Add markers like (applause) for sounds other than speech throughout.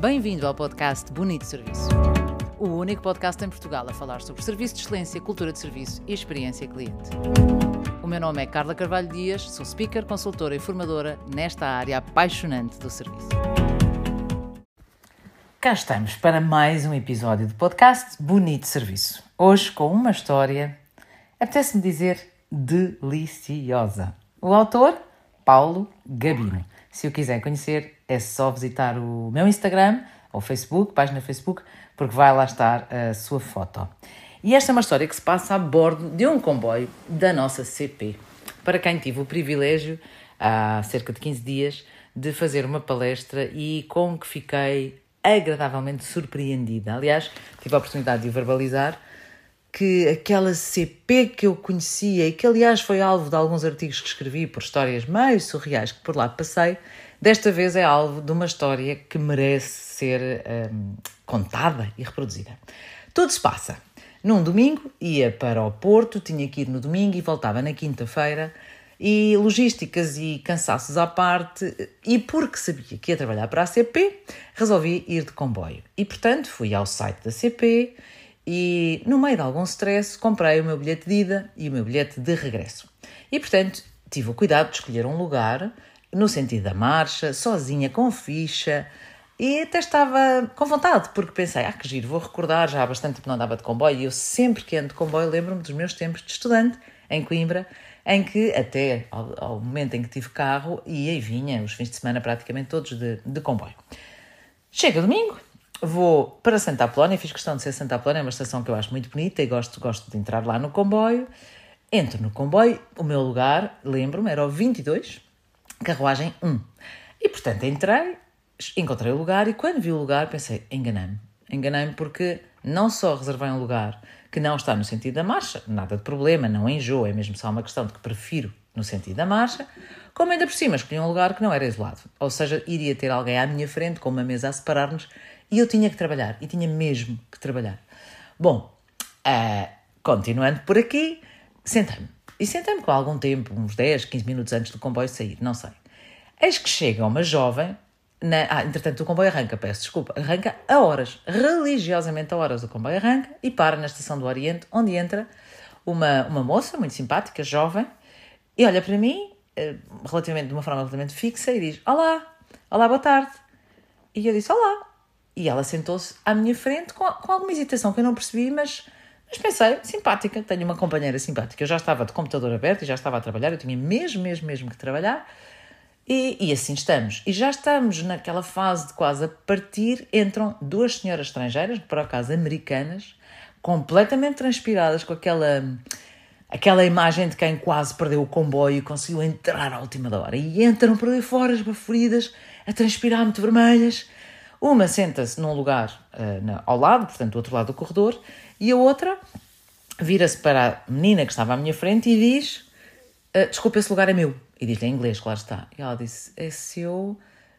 Bem-vindo ao podcast Bonito Serviço. O único podcast em Portugal a falar sobre serviço de excelência, cultura de serviço e experiência cliente. O meu nome é Carla Carvalho Dias, sou speaker, consultora e formadora nesta área apaixonante do serviço. Cá estamos para mais um episódio do podcast Bonito Serviço. Hoje com uma história, apetece-me dizer, deliciosa. O autor, Paulo Gabino. Se o quiser conhecer, é só visitar o meu Instagram ou Facebook, página Facebook, porque vai lá estar a sua foto. E esta é uma história que se passa a bordo de um comboio da nossa CP. Para quem tive o privilégio, há cerca de 15 dias, de fazer uma palestra e com que fiquei agradavelmente surpreendida. Aliás, tive a oportunidade de verbalizar que aquela CP que eu conhecia e que, aliás, foi alvo de alguns artigos que escrevi por histórias meio surreais que por lá passei, desta vez é alvo de uma história que merece ser hum, contada e reproduzida. Tudo se passa. Num domingo, ia para o Porto, tinha que ir no domingo e voltava na quinta-feira. E logísticas e cansaços à parte, e porque sabia que ia trabalhar para a CP, resolvi ir de comboio. E portanto fui ao site da CP e, no meio de algum stress, comprei o meu bilhete de ida e o meu bilhete de regresso. E, portanto, tive o cuidado de escolher um lugar no sentido da marcha, sozinha, com ficha, e até estava com vontade, porque pensei, ah, que giro, vou recordar, já há bastante tempo não andava de comboio, e eu sempre que ando de comboio lembro-me dos meus tempos de estudante em Coimbra, em que até ao, ao, momento em que tive carro, ia e vinha, os fins de semana praticamente todos de, de comboio. Chega domingo, vou para Santa Apolónia, fiz questão de ser Santa Apolónia, é uma estação que eu acho muito bonita e gosto, gosto de entrar lá no comboio. Entro no comboio, o meu lugar, lembro-me, era o 22, carruagem 1. E portanto entrei, encontrei o lugar e quando vi o lugar pensei, enganei-me. Enganei-me porque não só reservei um lugar que não está no sentido da marcha, nada de problema, não enjoo, é mesmo só uma questão de que prefiro no sentido da marcha, como ainda por cima escolhi um lugar que não era isolado, ou seja, iria ter alguém à minha frente com uma mesa a separar-nos e eu tinha que trabalhar, e tinha mesmo que trabalhar. Bom, uh, continuando por aqui, sentei-me. E sentei-me com algum tempo, uns 10, 15 minutos antes do comboio sair, não sei. Eis que chega uma jovem, na, ah, entretanto o comboio arranca, peço desculpa, arranca a horas, religiosamente a horas o comboio arranca e para na estação do Oriente, onde entra uma, uma moça muito simpática, jovem, e olha para mim, eh, relativamente, de uma forma relativamente fixa, e diz: Olá, olá, boa tarde. E eu disse: Olá, e ela sentou-se à minha frente com, com alguma hesitação que eu não percebi, mas, mas pensei, simpática, tenho uma companheira simpática. Eu já estava de computador aberto e já estava a trabalhar, eu tinha mesmo, mesmo, mesmo que trabalhar. E, e assim estamos. E já estamos naquela fase de quase a partir, entram duas senhoras estrangeiras, por acaso americanas, completamente transpiradas com aquela aquela imagem de quem quase perdeu o comboio e conseguiu entrar à última hora. E entram por aí fora, esbaforidas, a transpirar muito vermelhas. Uma senta-se num lugar uh, na, ao lado, portanto, do outro lado do corredor, e a outra vira-se para a menina que estava à minha frente e diz: uh, Desculpa, esse lugar é meu. E diz-lhe em inglês, claro está. E ela disse: É seu.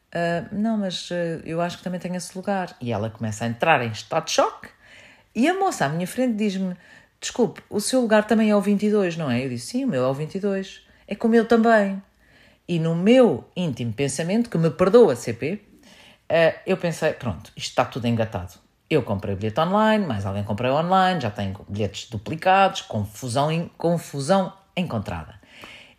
Uh, não, mas uh, eu acho que também tenho esse lugar. E ela começa a entrar em estado de choque. E a moça à minha frente diz-me: Desculpe, o seu lugar também é o 22, não é? Eu disse: Sim, o meu é o 22. É como eu também. E no meu íntimo pensamento, que me perdoa, CP, Uh, eu pensei, pronto, isto está tudo engatado. Eu comprei bilhete online, mais alguém comprou online, já tenho bilhetes duplicados, confusão, in, confusão encontrada.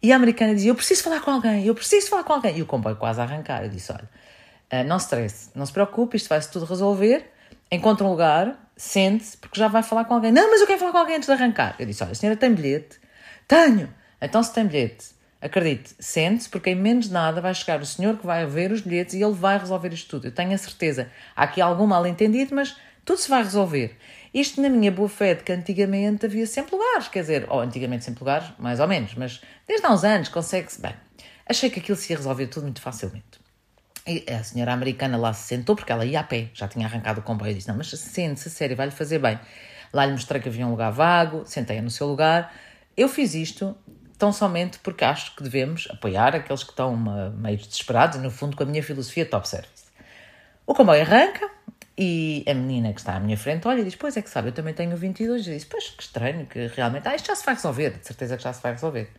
E a americana dizia: Eu preciso falar com alguém, eu preciso falar com alguém. E o comboio quase a arrancar. Eu disse: Olha, não se stresse, não se preocupe, isto vai-se tudo resolver. Encontre um lugar, sente-se, porque já vai falar com alguém. Não, mas eu quero falar com alguém antes de arrancar. Eu disse: Olha, a senhora tem bilhete? Tenho. Então, se tem bilhete, Acredite, sente-se, porque em menos de nada vai chegar o senhor que vai ver os bilhetes e ele vai resolver isto tudo. Eu tenho a certeza. Há aqui algum mal-entendido, mas tudo se vai resolver. Isto na minha boa fé de que antigamente havia sempre lugares, quer dizer, ou antigamente sempre lugares, mais ou menos, mas desde há uns anos consegue-se. Bem, achei que aquilo se ia resolver tudo muito facilmente. E a senhora americana lá se sentou, porque ela ia a pé, já tinha arrancado o comboio e disse: Não, mas sente-se, sério, vai-lhe fazer bem. Lá lhe mostrei que havia um lugar vago, sentei-a no seu lugar. Eu fiz isto tão somente porque acho que devemos apoiar aqueles que estão meio desesperados, no fundo, com a minha filosofia top service. O comboio arranca e a menina que está à minha frente olha e diz: Pois é que sabe, eu também tenho 22. Eu disse: Pois que estranho, que realmente, ah, isto já se vai resolver, de certeza que já se vai resolver.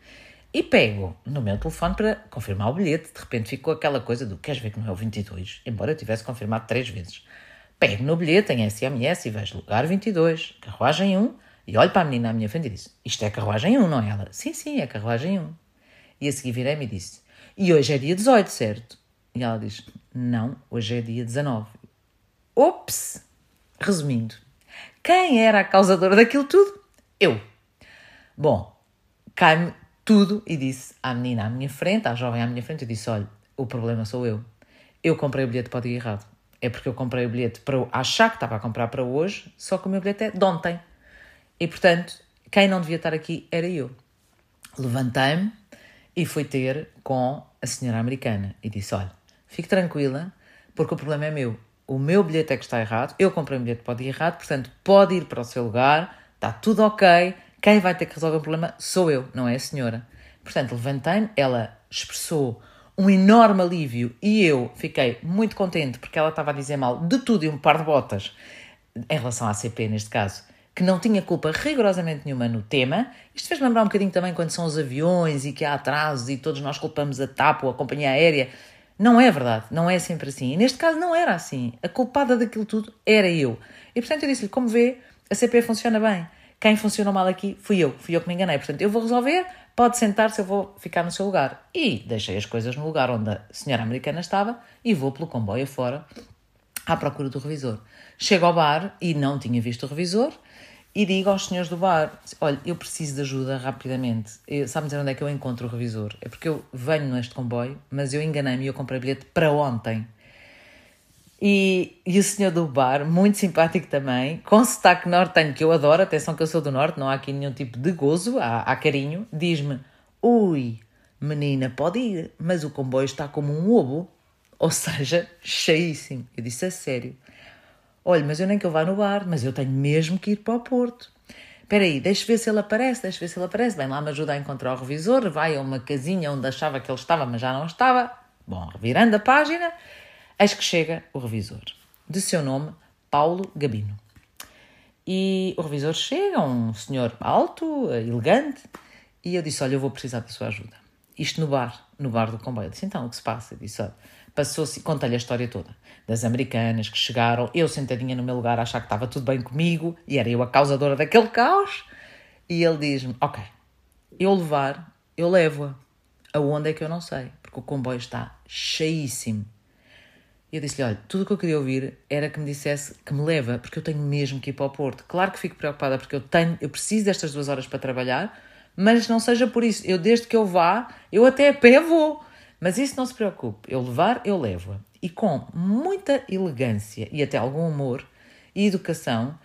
e pego no meu telefone para confirmar o bilhete. De repente ficou aquela coisa do queres ver que não é o 22? Embora eu tivesse confirmado três vezes. Pego no bilhete em SMS e vejo lugar 22, carruagem 1, e olho para a menina à minha frente e disse: Isto é carruagem 1, não é ela? Sim, sim, é carruagem 1. E a seguir virei-me e disse: E hoje é dia 18, certo? E ela diz: Não, hoje é dia 19. Ops! Resumindo, quem era a causadora daquilo tudo? Eu. Bom, cai-me tudo e disse à menina à minha frente, à jovem à minha frente, eu disse: Olha, o problema sou eu. Eu comprei o bilhete para o dia errado. É porque eu comprei o bilhete para achar que estava a comprar para hoje, só que o meu bilhete é de ontem. E portanto, quem não devia estar aqui era eu. Levantei-me e fui ter com a senhora americana e disse: Olha, fique tranquila, porque o problema é meu. O meu bilhete é que está errado, eu comprei um bilhete o dia errado, portanto pode ir para o seu lugar, está tudo ok. Quem vai ter que resolver o problema sou eu, não é a senhora. Portanto, levantei-me, ela expressou um enorme alívio e eu fiquei muito contente porque ela estava a dizer mal de tudo e um par de botas em relação à CP neste caso que não tinha culpa rigorosamente nenhuma no tema. Isto fez-me lembrar um bocadinho também quando são os aviões e que há atrasos e todos nós culpamos a TAP ou a companhia aérea. Não é verdade, não é sempre assim. E neste caso não era assim. A culpada daquilo tudo era eu. E portanto eu disse-lhe: como vê, a CP funciona bem. Quem funcionou mal aqui fui eu, fui eu que me enganei. Portanto, eu vou resolver, pode sentar-se, eu vou ficar no seu lugar. E deixei as coisas no lugar onde a senhora americana estava e vou pelo comboio afora à procura do revisor. Chego ao bar e não tinha visto o revisor e digo aos senhores do bar: olha, eu preciso de ajuda rapidamente. Sabe dizer onde é que eu encontro o revisor? É porque eu venho neste comboio, mas eu enganei-me e eu comprei bilhete para ontem. E, e o senhor do bar, muito simpático também, com sotaque nortenho, que eu adoro, atenção que eu sou do norte, não há aqui nenhum tipo de gozo, há, há carinho, diz-me: Ui, menina, pode ir, mas o comboio está como um ovo, ou seja, (laughs) cheíssimo. Eu disse: a sério. Olha, mas eu nem que eu vá no bar, mas eu tenho mesmo que ir para o Porto. Espera aí, deixa ver se ele aparece, deixa ver se ele aparece. Bem, lá me ajuda a encontrar o revisor, vai a uma casinha onde achava que ele estava, mas já não estava. Bom, revirando a página, eis que chega o revisor. De seu nome, Paulo Gabino. E o revisor chega, um senhor alto, elegante, e eu disse, olha, eu vou precisar da sua ajuda. Isto no bar, no bar do comboio. Eu disse, então, o que se passa? Eu disse, olha, passou-se, conta-lhe a história toda, das americanas que chegaram, eu sentadinha no meu lugar a achar que estava tudo bem comigo e era eu a causadora daquele caos. E ele diz-me: Ok, eu levar, eu levo-a. Aonde é que eu não sei, porque o comboio está cheíssimo. E eu disse-lhe: Olha, tudo o que eu queria ouvir era que me dissesse que me leva, porque eu tenho mesmo que ir para o Porto. Claro que fico preocupada, porque eu tenho, eu preciso destas duas horas para trabalhar, mas não seja por isso. Eu, desde que eu vá, eu até a pé vou. Mas isso não se preocupe, eu levar, eu levo-a. E com muita elegância e até algum humor e educação,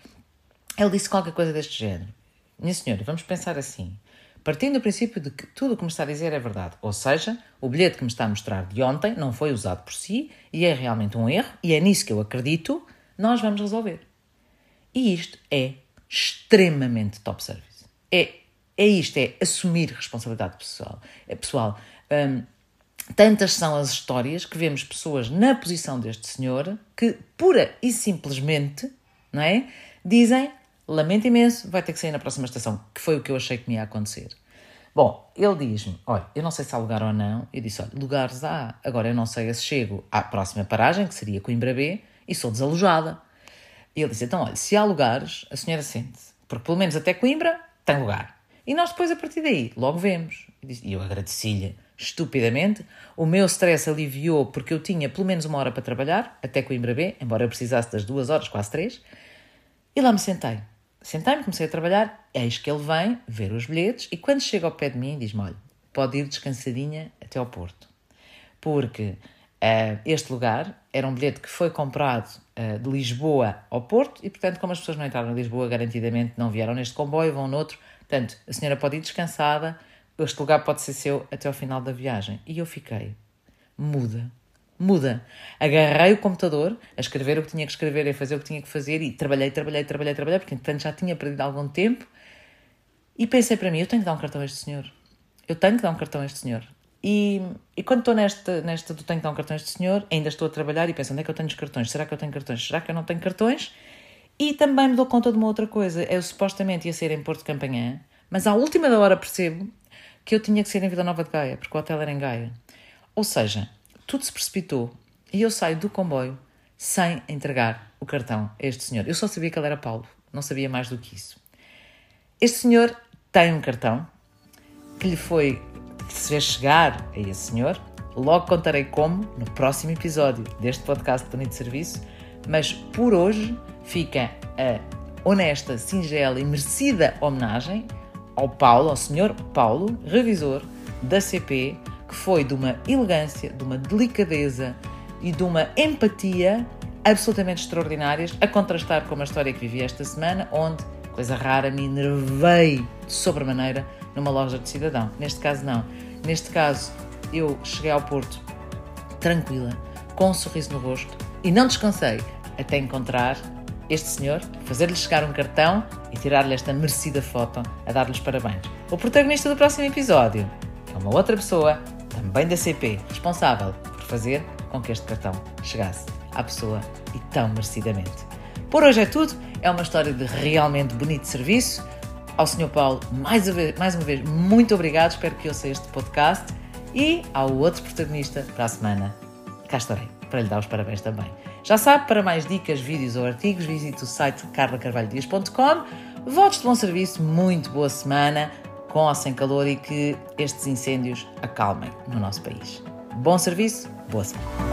ele disse qualquer coisa deste género. Minha senhora, vamos pensar assim. Partindo do princípio de que tudo o que me está a dizer é verdade, ou seja, o bilhete que me está a mostrar de ontem não foi usado por si e é realmente um erro, e é nisso que eu acredito, nós vamos resolver. E isto é extremamente top service. É, é isto, é assumir responsabilidade pessoal. É pessoal. Um, Tantas são as histórias que vemos pessoas na posição deste senhor que, pura e simplesmente, não é? Dizem: lamento imenso, vai ter que sair na próxima estação, que foi o que eu achei que me ia acontecer. Bom, ele diz-me: olha, eu não sei se há lugar ou não. Eu disse: olha, lugares há. Agora eu não sei se chego à próxima paragem, que seria Coimbra B, e sou desalojada. Ele disse: então, olha, se há lugares, a senhora sente-se, porque pelo menos até Coimbra tem lugar. E nós depois, a partir daí, logo vemos. E eu agradeci-lhe estupidamente. O meu stress aliviou porque eu tinha pelo menos uma hora para trabalhar, até Coimbra B, embora eu precisasse das duas horas, quase três. E lá me sentei. Sentei-me, comecei a trabalhar, eis que ele vem ver os bilhetes e quando chega ao pé de mim diz-me, olha, pode ir descansadinha até ao Porto. Porque uh, este lugar era um bilhete que foi comprado uh, de Lisboa ao Porto e, portanto, como as pessoas não entraram em Lisboa, garantidamente não vieram neste comboio, vão noutro. Portanto, a senhora pode ir descansada, este lugar pode ser seu até ao final da viagem. E eu fiquei muda, muda. Agarrei o computador a escrever o que tinha que escrever, a fazer o que tinha que fazer e trabalhei, trabalhei, trabalhei, trabalhei, porque entretanto já tinha perdido algum tempo. E pensei para mim, eu tenho que dar um cartão a este senhor. Eu tenho que dar um cartão a este senhor. E, e quando estou nesta, nesta do tenho que dar um cartão a este senhor, ainda estou a trabalhar e penso, onde é que eu tenho os cartões? Será que eu tenho cartões? Será que eu não tenho cartões? E também me dou conta de uma outra coisa. Eu supostamente ia ser em Porto Campanhã, mas à última da hora percebo que eu tinha que ser em Vila Nova de Gaia, porque o hotel era em Gaia. Ou seja, tudo se precipitou e eu saio do comboio sem entregar o cartão a este senhor. Eu só sabia que ele era Paulo, não sabia mais do que isso. Este senhor tem um cartão que lhe foi que se fez chegar a esse senhor. Logo contarei como no próximo episódio deste podcast Bonito Serviço, mas por hoje fica a honesta, singela e merecida homenagem ao Paulo, ao senhor Paulo, revisor da CP, que foi de uma elegância, de uma delicadeza e de uma empatia absolutamente extraordinárias, a contrastar com uma história que vivi esta semana, onde, coisa rara, me enervei de sobremaneira numa loja de cidadão. Neste caso, não. Neste caso, eu cheguei ao Porto tranquila, com um sorriso no rosto e não descansei até encontrar este senhor, fazer-lhe chegar um cartão e tirar-lhe esta merecida foto a dar-lhe os parabéns. O protagonista do próximo episódio é uma outra pessoa, também da CP, responsável por fazer com que este cartão chegasse à pessoa e tão merecidamente. Por hoje é tudo, é uma história de realmente bonito serviço. Ao Sr. Paulo, mais uma, vez, mais uma vez, muito obrigado, espero que ouça este podcast. E ao outro protagonista para a semana, cá estarei para lhe dar os parabéns também. Já sabe, para mais dicas, vídeos ou artigos, visite o site carlacarvalhodias.com. Votos de bom serviço, muito boa semana, com ou sem calor e que estes incêndios acalmem no nosso país. Bom serviço, boa semana.